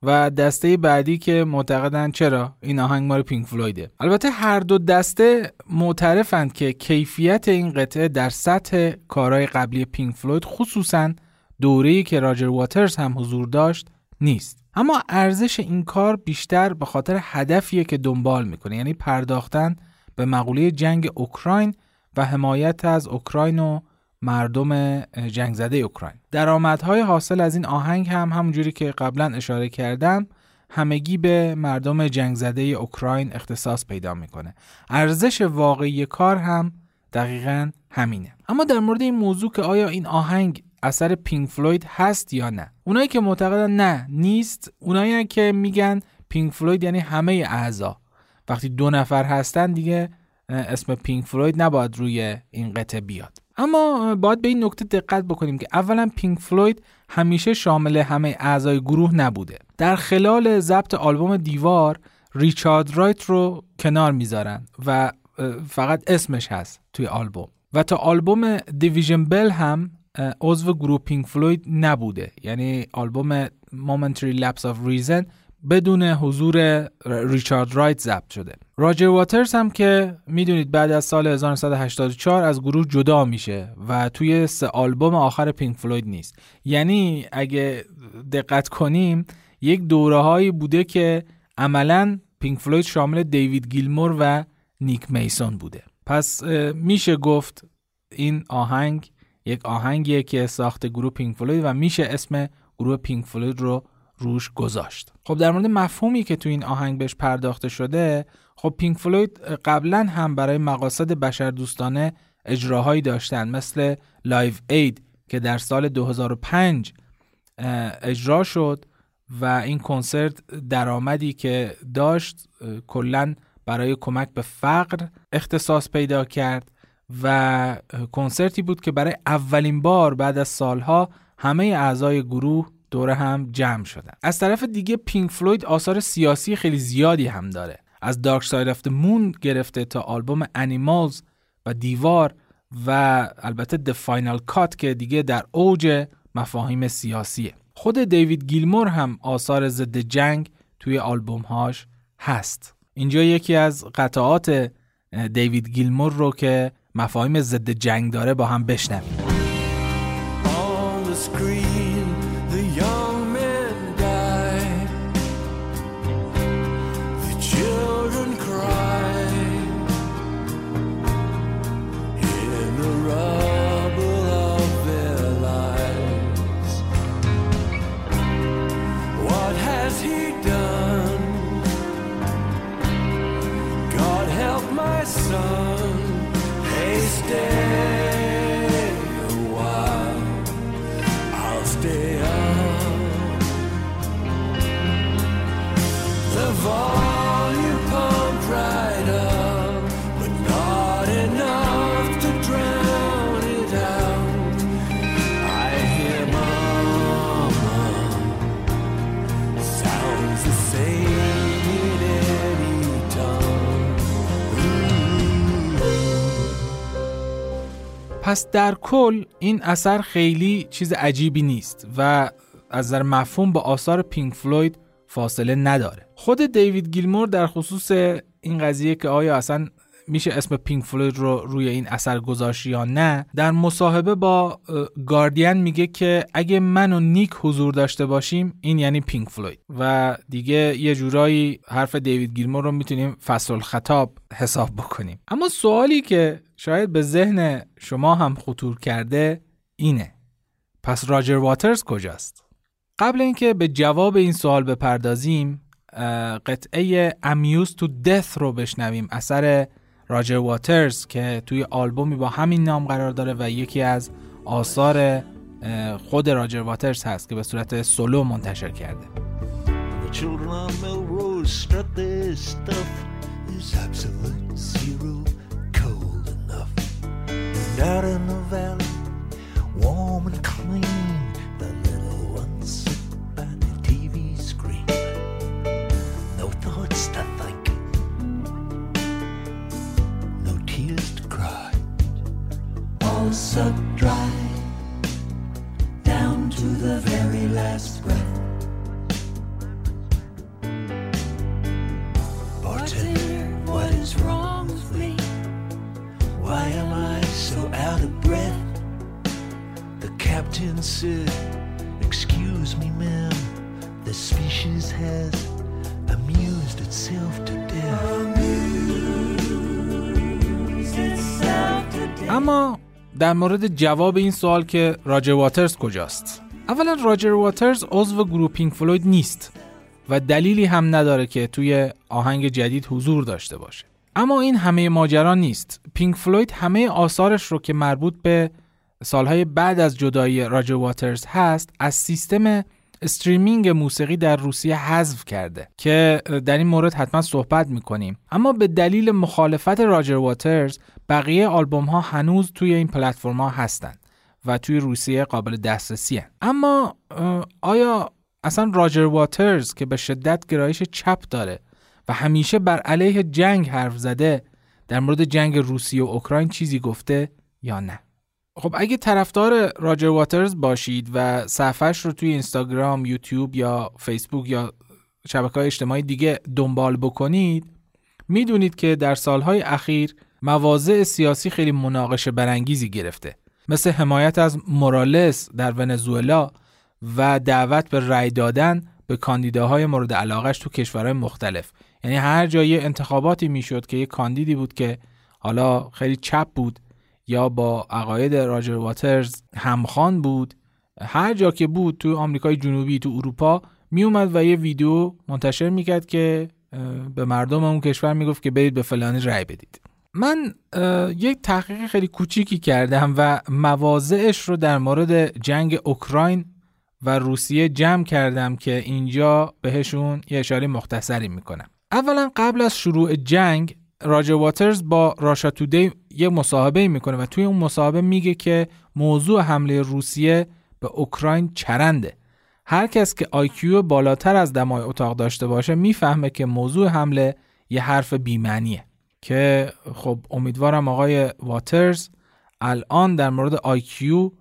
و دسته بعدی که معتقدن چرا این آهنگ مال پینک فلویده. البته هر دو دسته معترفند که کیفیت این قطعه در سطح کارهای قبلی پینک فلوید خصوصا دوره‌ای که راجر واترز هم حضور داشت نیست. اما ارزش این کار بیشتر به خاطر هدفیه که دنبال می‌کنه یعنی پرداختن به مقوله جنگ اوکراین و حمایت از اوکراین و مردم جنگ زده اوکراین. درآمدهای حاصل از این آهنگ هم همونجوری که قبلا اشاره کردم همگی به مردم جنگ زده اوکراین اختصاص پیدا می‌کنه. ارزش واقعی کار هم دقیقا همینه. اما در مورد این موضوع که آیا این آهنگ اثر پینک فلوید هست یا نه. اونایی که معتقدن نه نیست. اونایی که میگن پینک فلوید یعنی همه اعضا. وقتی دو نفر هستن دیگه اسم پینک فلوید نباید روی این قطعه بیاد. اما باید به این نکته دقت بکنیم که اولا پینک فلوید همیشه شامل همه اعضای گروه نبوده. در خلال ضبط آلبوم دیوار ریچارد رایت رو کنار می‌ذارن و فقط اسمش هست توی آلبوم. و تا آلبوم Division Bell هم عضو گروه پینک فلوید نبوده. یعنی آلبوم Momentary Lapse of Reason بدون حضور ریچارد رایت ضبط شده. راجر واترز هم که می‌دونید بعد از سال 1984 از گروه جدا میشه و توی سه آلبوم آخر پینک فلوید نیست. یعنی اگه دقت کنیم یک دوره هایی بوده که عملا پینک فلوید شامل دیوید گیلمور و نیک میسون بوده. پس میشه گفت این آهنگ یک آهنگیه که ساخت گروه پینک فلوید و میشه اسم گروه پینک فلوید رو روش گذاشت. خب در مورد مفهومی که تو این آهنگ بهش پرداخته شده خب پینک فلوید قبلا هم برای مقاصد بشر دوستانه اجراهایی داشتن مثل Live 8 که در سال 2005 اجرا شد و این کنسرت درآمدی که داشت کلا برای کمک به فقر اختصاص پیدا کرد. و کنسرتی بود که برای اولین بار بعد از سالها همه اعضای گروه دور هم جمع شدن. از طرف دیگه پینک فلوید آثار سیاسی خیلی زیادی هم داره. از Dark Side of Moon گرفته تا آلبوم Animals و دیوار و البته د فاینال کات که دیگه در اوج مفاهیم سیاسیه. خود دیوید گیلمور هم آثار ضد جنگ توی آلبومهاش هست. اینجا یکی از قطعات دیوید گیلمور رو که مفاهیم ضد جنگ داره با هم بشنویم. پس در کل این اثر خیلی چیز عجیبی نیست و از نظر مفهوم با آثار پینک فلوید فاصله نداره. خود دیوید گیلمور در خصوص این قضیه که آیا اصلا میشه اسم پینک فلوید رو روی این اثر گذاشت یا نه؟ در مصاحبه با گاردین میگه که اگه من و نیک حضور داشته باشیم این یعنی پینک فلوید. و دیگه یه جورایی حرف دیوید گیلمور رو می‌تونیم فصل الخطاب حساب بکنیم. اما سوالی که شاید به ذهن شما هم خطور کرده اینه. پس راجر واترز کجاست؟ قبل اینکه به جواب این سوال بپردازیم قطعه امیوز تو دث رو بشنویم اثر راجر واترز که توی آلبومی با همین نام قرار داره و یکی از آثار خود راجر واترز هست که به صورت سولو منتشر کرده. was dry down to the very last breath. Bartender, what is wrong with me? Why am I so out of breath? The captain said, Excuse me, ma'am, the species has amused itself to death. Amused itself to death. اما در مورد جواب این سوال که راجر واترز کجاست؟ اولا راجر واترز عضو گروه پینک فلوید نیست و دلیلی هم نداره که توی آهنگ جدید حضور داشته باشه. اما این همه ماجرا نیست. پینک فلوید همه آثارش رو که مربوط به سالهای بعد از جدایی راجر واترز هست از سیستم streaming موسیقی در روسیه حذف کرده که در این مورد حتما صحبت می‌کنیم اما به دلیل مخالفت راجر واترز بقیه آلبوم ها هنوز توی این پلتفرم ها هستن و توی روسیه قابل دسترسی هن. اما آیا اصلا راجر واترز که به شدت گرایش چپ داره و همیشه بر علیه جنگ حرف زده در مورد جنگ روسیه و اوکراین چیزی گفته یا نه خب اگه طرفدار راجر واترز باشید و صفحش رو توی اینستاگرام، یوتیوب یا فیسبوک یا شبکه های اجتماعی دیگه دنبال بکنید می‌دونید که در سالهای اخیر مواضع سیاسی خیلی مناقشه برانگیزی گرفته. مثل حمایت از مورالس در ونزوئلا و دعوت به رأی دادن به کاندیداهای مورد علاقش تو کشورهای مختلف. یعنی هر جایی انتخاباتی می‌شد که یه کاندیدی بود که حالا خیلی چپ بود یا با عقاید راجر واترز همخوان بود. هر جا که بود تو آمریکای جنوبی تو اروپا میومد و یه ویدیو منتشر می‌کرد که به مردم اون کشور می‌گفت که برید به فلانی رأی بدید. من یک تحقیق خیلی کوچیکی کردم و مواضعش رو در مورد جنگ اوکراین و روسیه جمع کردم که اینجا بهشون یه اشاره مختصری می‌کنم. اولا قبل از شروع جنگ راجر واترز با راشا تودی یه مصاحبه می‌کنه و توی اون مصاحبه میگه که موضوع حمله روسیه به اوکراین چرنده. هر کس که IQ بالاتر از دمای اتاق داشته باشه می‌فهمه که موضوع حمله یه حرف بیمعنیه. که خب امیدوارم آقای واترز الان در مورد IQ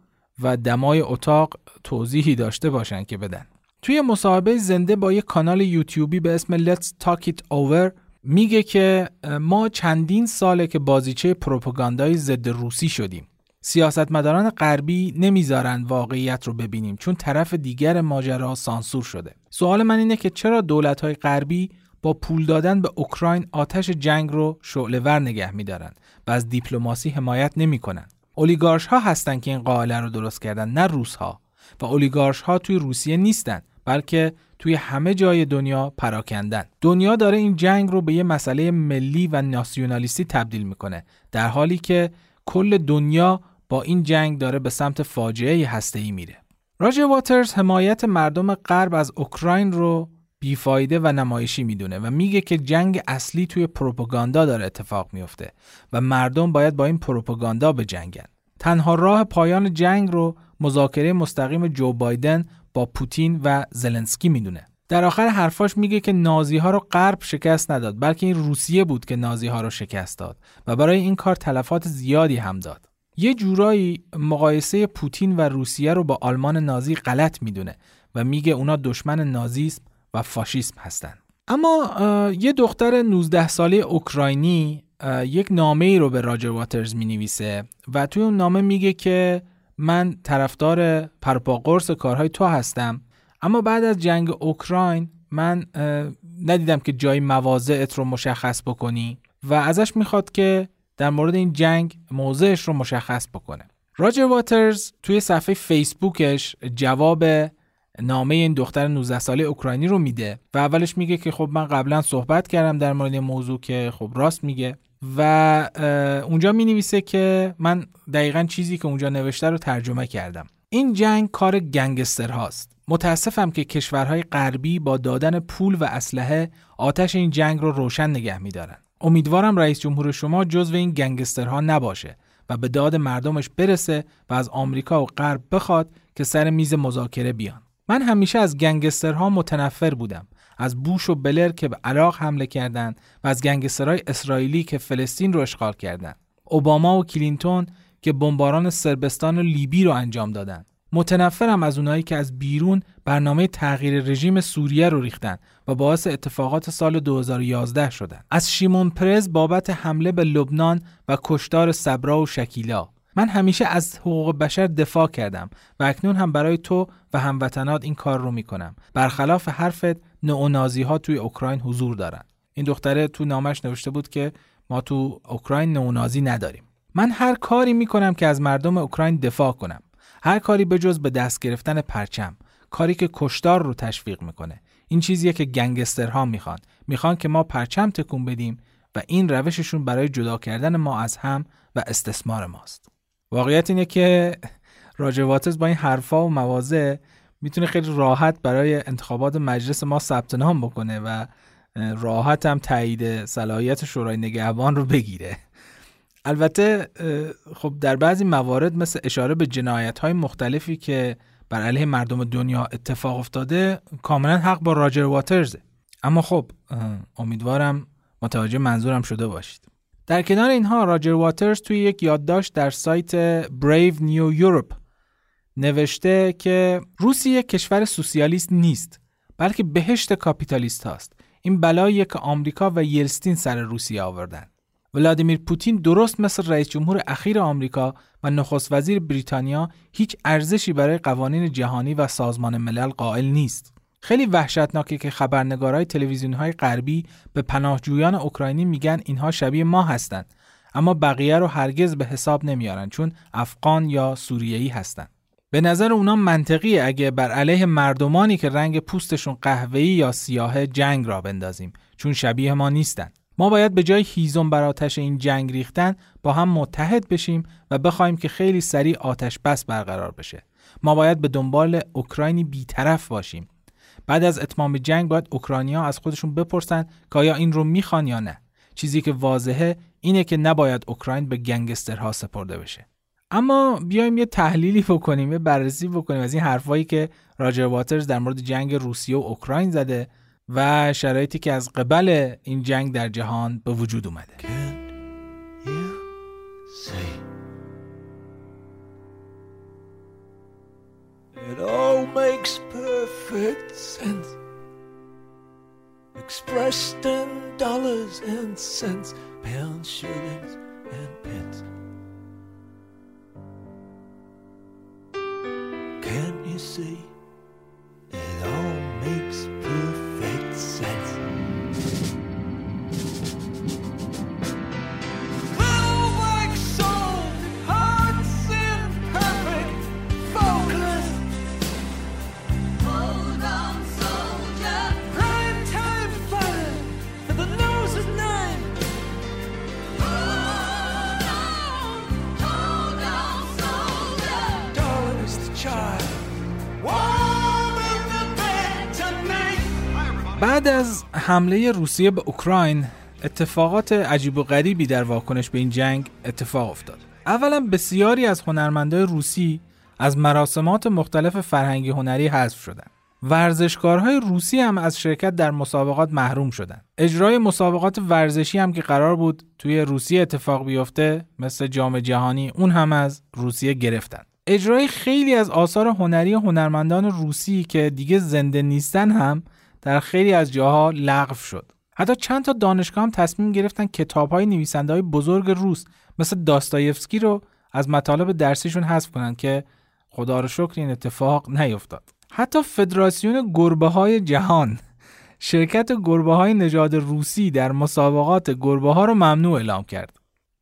و دمای اتاق توضیحی داشته باشن که بدن. توی مصاحبه زنده با یک کانال یوتیوبی به اسم Let's Talk It Over میگه که ما چندین ساله که بازیچه پروپاگاندای ضد روسی شدیم. سیاستمداران غربی نمی‌ذارن واقعیت رو ببینیم چون طرف دیگر ماجرا سانسور شده. سوال من اینه که چرا دولت‌های غربی با پول دادن به اوکراین آتش جنگ رو شعله نگه میدارن و از دیپلماسی حمایت نمی‌کنن؟ اولیگارش ها هستن که این قائله رو درست کردن نه روس ها و اولیگارش ها توی روسیه نیستن بلکه توی همه جای دنیا پراکندن دنیا داره این جنگ رو به یه مسئله ملی و ناسیونالیستی تبدیل می‌کنه در حالی که کل دنیا با این جنگ داره به سمت فاجعه هسته‌ای میره راجر واترز حمایت مردم غرب از اوکراین رو بیفایده و نمایشی می‌دونه و میگه که جنگ اصلی توی پروپاگاندا داره اتفاق میفته و مردم باید با این پروپاگاندا بجنگن. تنها راه پایان جنگ رو مذاکره مستقیم جو بایدن با پوتین و زلنسکی می‌دونه. در آخر حرفاش میگه که نازی ها رو غرب شکست نداد بلکه این روسیه بود که نازی ها رو شکست داد و برای این کار تلفات زیادی هم داد. یه جورایی مقایسه پوتین و روسیه رو با آلمان نازی غلط می‌دونه و میگه اونا دشمن نازیسم و فاشیسم هستند. اما یه دختر 19 ساله اوکراینی یک نامه ای رو به راجر واترز می نویسه و توی اون نامه میگه که من طرفدار پرپاقرس کارهای تو هستم. اما بعد از جنگ اوکراین من ندیدم که جای مواضعت رو مشخص بکنی و ازش می‌خواد که در مورد این جنگ موضعش رو مشخص بکنه. راجر واترز توی صفحه فیسبوکش جواب نامه این دختر 19 ساله اوکراینی رو میده و اولش میگه که خب من قبلا صحبت کردم در مورد موضوع که خب راست میگه. و اونجا می نویسه که من دقیقا چیزی که اونجا نوشته رو ترجمه کردم. این جنگ کار گنگستر هاست. متاسفم که کشورهای غربی با دادن پول و اسلحه آتش این جنگ رو روشن نگه میدارن. امیدوارم رئیس جمهور شما جزو این گنگسترها نباشه و به داد مردمش برسه و از آمریکا و غرب بخواد که سر میز مذاکره بیان. من همیشه از گنگسترها متنفر بودم. از بوش و بلر که به عراق حمله کردند و از گنگسترهای اسرائیلی که فلسطین رو اشغال کردند اوباما و کلینتون که بمباران سربستان و لیبی رو انجام دادند متنفرم از اونایی که از بیرون برنامه تغییر رژیم سوریه رو ریختن و باعث اتفاقات سال 2011 شدن. از شیمون پرز بابت حمله به لبنان و کشتار صبرا و شکیلا. من همیشه از حقوق بشر دفاع کردم و اکنون هم برای تو و هموطنات این کار رو می‌کنم برخلاف حرفت نئونازی ها توی اوکراین حضور دارن. این دختره تو نامش نوشته بود که ما تو اوکراین نئونازی نداریم. من هر کاری می‌کنم که از مردم اوکراین دفاع کنم. هر کاری به جز به دست گرفتن پرچم. کاری که کشتار رو تشویق می‌کنه. این چیزیه که گنگسترها می‌خوان. می‌خوان که ما پرچم تکون بدیم و این روششون برای جدا کردن ما از هم و استثمار ماست. واقعیت اینه که راجر واترز با این حرفا و مواضع می‌تونه خیلی راحت برای انتخابات مجلس ما ثبت نام بکنه و راحت هم تایید صلاحیت شورای نگهبان رو بگیره. البته خب در بعضی موارد مثل اشاره به جنایت های مختلفی که بر علیه مردم دنیا اتفاق افتاده کاملا حق با راجر واترزه. اما خب امیدوارم متوجه منظورم شده باشید. در کنار اینها راجر واترز توی یک یادداشت در سایت Brave New Europe نوشته که روسیه کشور سوسیالیست نیست بلکه بهشت کاپیتالیست هاست. این بلایی که آمریکا و یلستین سر روسیه آوردن. ولادیمیر پوتین درست مثل رئیس جمهور اخیر آمریکا و نخست وزیر بریتانیا هیچ ارزشی برای قوانین جهانی و سازمان ملل قائل نیست. خیلی وحشتناکه که خبرنگارهای تلویزیون های غربی به پناهجویان اوکراینی میگن اینها شبیه ما هستند اما بقیه رو هرگز به حساب نمیارن چون افغان یا سوریه‌ای هستند به نظر اونا منطقی اگه بر علیه مردمانی که رنگ پوستشون قهوه‌ای یا سیاه جنگ را بندازیم چون شبیه ما نیستن. ما باید به جای هیزم بر آتش این جنگ ریختن با هم متحد بشیم و بخوایم که خیلی سریع آتش بس برقرار بشه. ما باید به دنبال اوکراینی بیطرف باشیم. بعد از اتمام جنگ باید اوکراینیا از خودشون بپرسن که آیا این رو می‌خوان یا نه. چیزی که واضحه اینه که نباید اوکراین به گنگسترها سپرده بشه. اما بیایم یه تحلیلی بکنیم یه بررسی بکنیم از این حرفایی که راجر واترز در مورد جنگ روسیه و اوکراین زده و شرایطی که از قبل این جنگ در جهان به وجود اومده It all makes perfect sense. expressed in dollars and cents, pounds, shillings, and pence. See? حمله روسیه به اوکراین اتفاقات عجیب و غریبی در واکنش به این جنگ اتفاق افتاد. اولا بسیاری از هنرمندای روسی از مراسمات مختلف فرهنگی هنری حذف شدند. ورزشکارهای روسی هم از شرکت در مسابقات محروم شدند. اجرای مسابقات ورزشی هم که قرار بود توی روسیه اتفاق بیفته مثل جام جهانی اون هم از روسیه گرفتن. اجرای خیلی از آثار هنری هنرمندان روسی که دیگه زنده نیستن هم در خیلی از جاها لغو شد. حتی چند تا دانشگاه هم تصمیم گرفتن کتاب های نویسنده های بزرگ روس مثل داستایفسکی رو از مطالب درسیشون حذف کنن که خدا رو شکر این اتفاق نیفتاد. حتی فدراسیون گربه های جهان شرکت گربه های نژاد روسی در مسابقات گربه ها رو ممنوع اعلام کرد.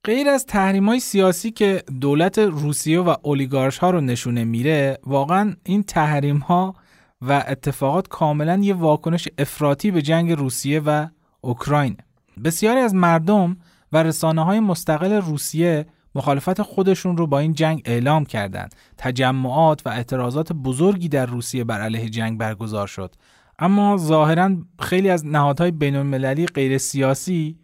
غیر از تحریم های سیاسی که دولت روسیه و اولیگارش ها رو نشونه میره واقعا این تحریم ها و اتفاقات کاملا یه واکنش افراطی به جنگ روسیه و اوکراین بسیاری از مردم و رسانه های مستقل روسیه مخالفت خودشون رو با این جنگ اعلام کردند. تجمعات و اعتراضات بزرگی در روسیه بر علیه جنگ برگزار شد. اما ظاهرا خیلی از نهادهای بین المللی غیر سیاسی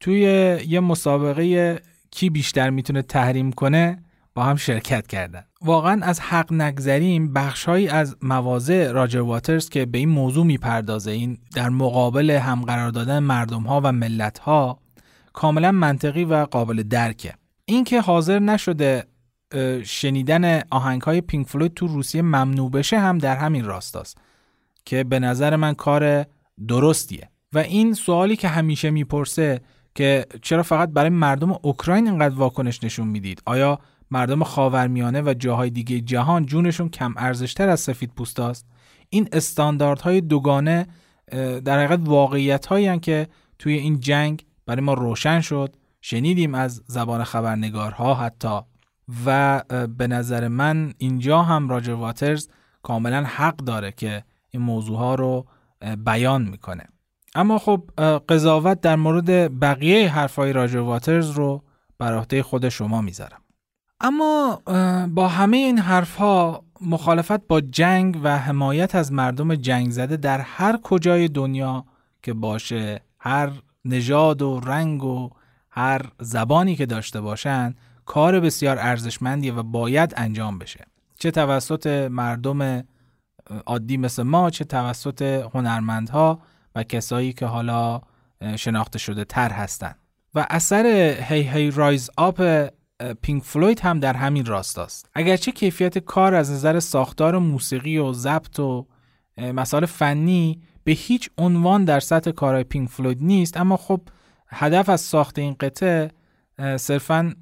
توی یه مسابقه کی بیشتر می‌تونه تحریم کنه با هم شرکت کردن. واقعا از حق نگذریم بخشهایی از مواضع راجر واترز که به این موضوع می‌پردازه این در مقابل هم قرار دادن مردم ها و ملت ها کاملا منطقی و قابل درکه. اینکه حاضر نشده شنیدن آهنگ های پینک فلوید تو روسیه ممنوع بشه هم در همین راستاست که به نظر من کار درستیه و این سوالی که همیشه می‌پرسه که چرا فقط برای مردم اوکراین اینقدر واکنش نشون می‌دید آیا مردم خاورمیانه و جاهای دیگه جهان جونشون کم ارزشتر از سفید پوستاست. این استانداردهای دوگانه در حقیقت واقعیت هایی که توی این جنگ برای ما روشن شد شنیدیم از زبان خبرنگارها حتی. و به نظر من اینجا هم راجر واترز کاملا حق داره که این موضوع ها رو بیان می‌کنه. اما خب قضاوت در مورد بقیه حرفای راجر واترز رو بر عهده خود شما می‌ذارم. اما با همه این حرفها مخالفت با جنگ و حمایت از مردم جنگ زده در هر کجای دنیا که باشه هر نژاد و رنگ و هر زبانی که داشته باشن کار بسیار ارزشمندیه و باید انجام بشه. چه توسط مردم عادی مثل ما چه توسط هنرمندها و کسایی که حالا شناخته شده تر هستن. و اثر Hey Hey Rise Up پینک فلوید هم در همین راستاست. اگرچه کیفیت کار از نظر ساختار موسیقی و ضبط و مسائل فنی به هیچ عنوان در سطح کارهای پینک فلوید نیست اما خب هدف از ساخت این قطعه صرفا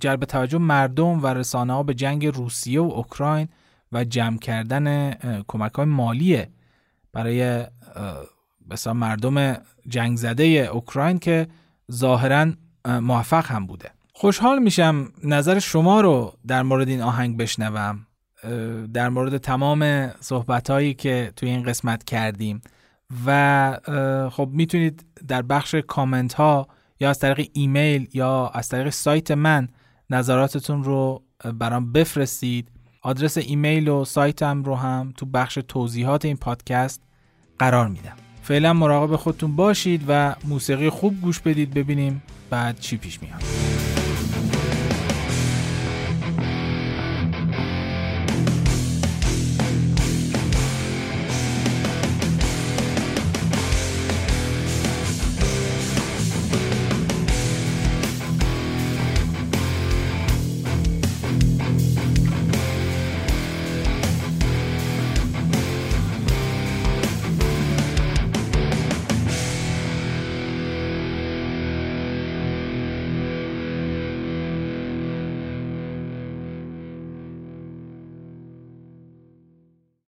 جلب توجه مردم و رسانه ها به جنگ روسیه و اوکراین و جمع کردن کمک های مالیه برای مثلا مردم جنگ زده اوکراین که ظاهرا اه، موفق هم بوده. خوشحال میشم نظر شما رو در مورد این آهنگ بشنوم. در مورد تمام صحبت هایی که توی این قسمت کردیم. و خب می‌تونید در بخش کامنت ها یا از طریق ایمیل یا از طریق سایت من نظراتتون رو برام بفرستید. آدرس ایمیل و سایتم رو هم تو بخش توضیحات این پادکست قرار میدم. فعلا مراقب خودتون باشید و موسیقی خوب گوش بدید ببینیم بعد چی پیش میاد.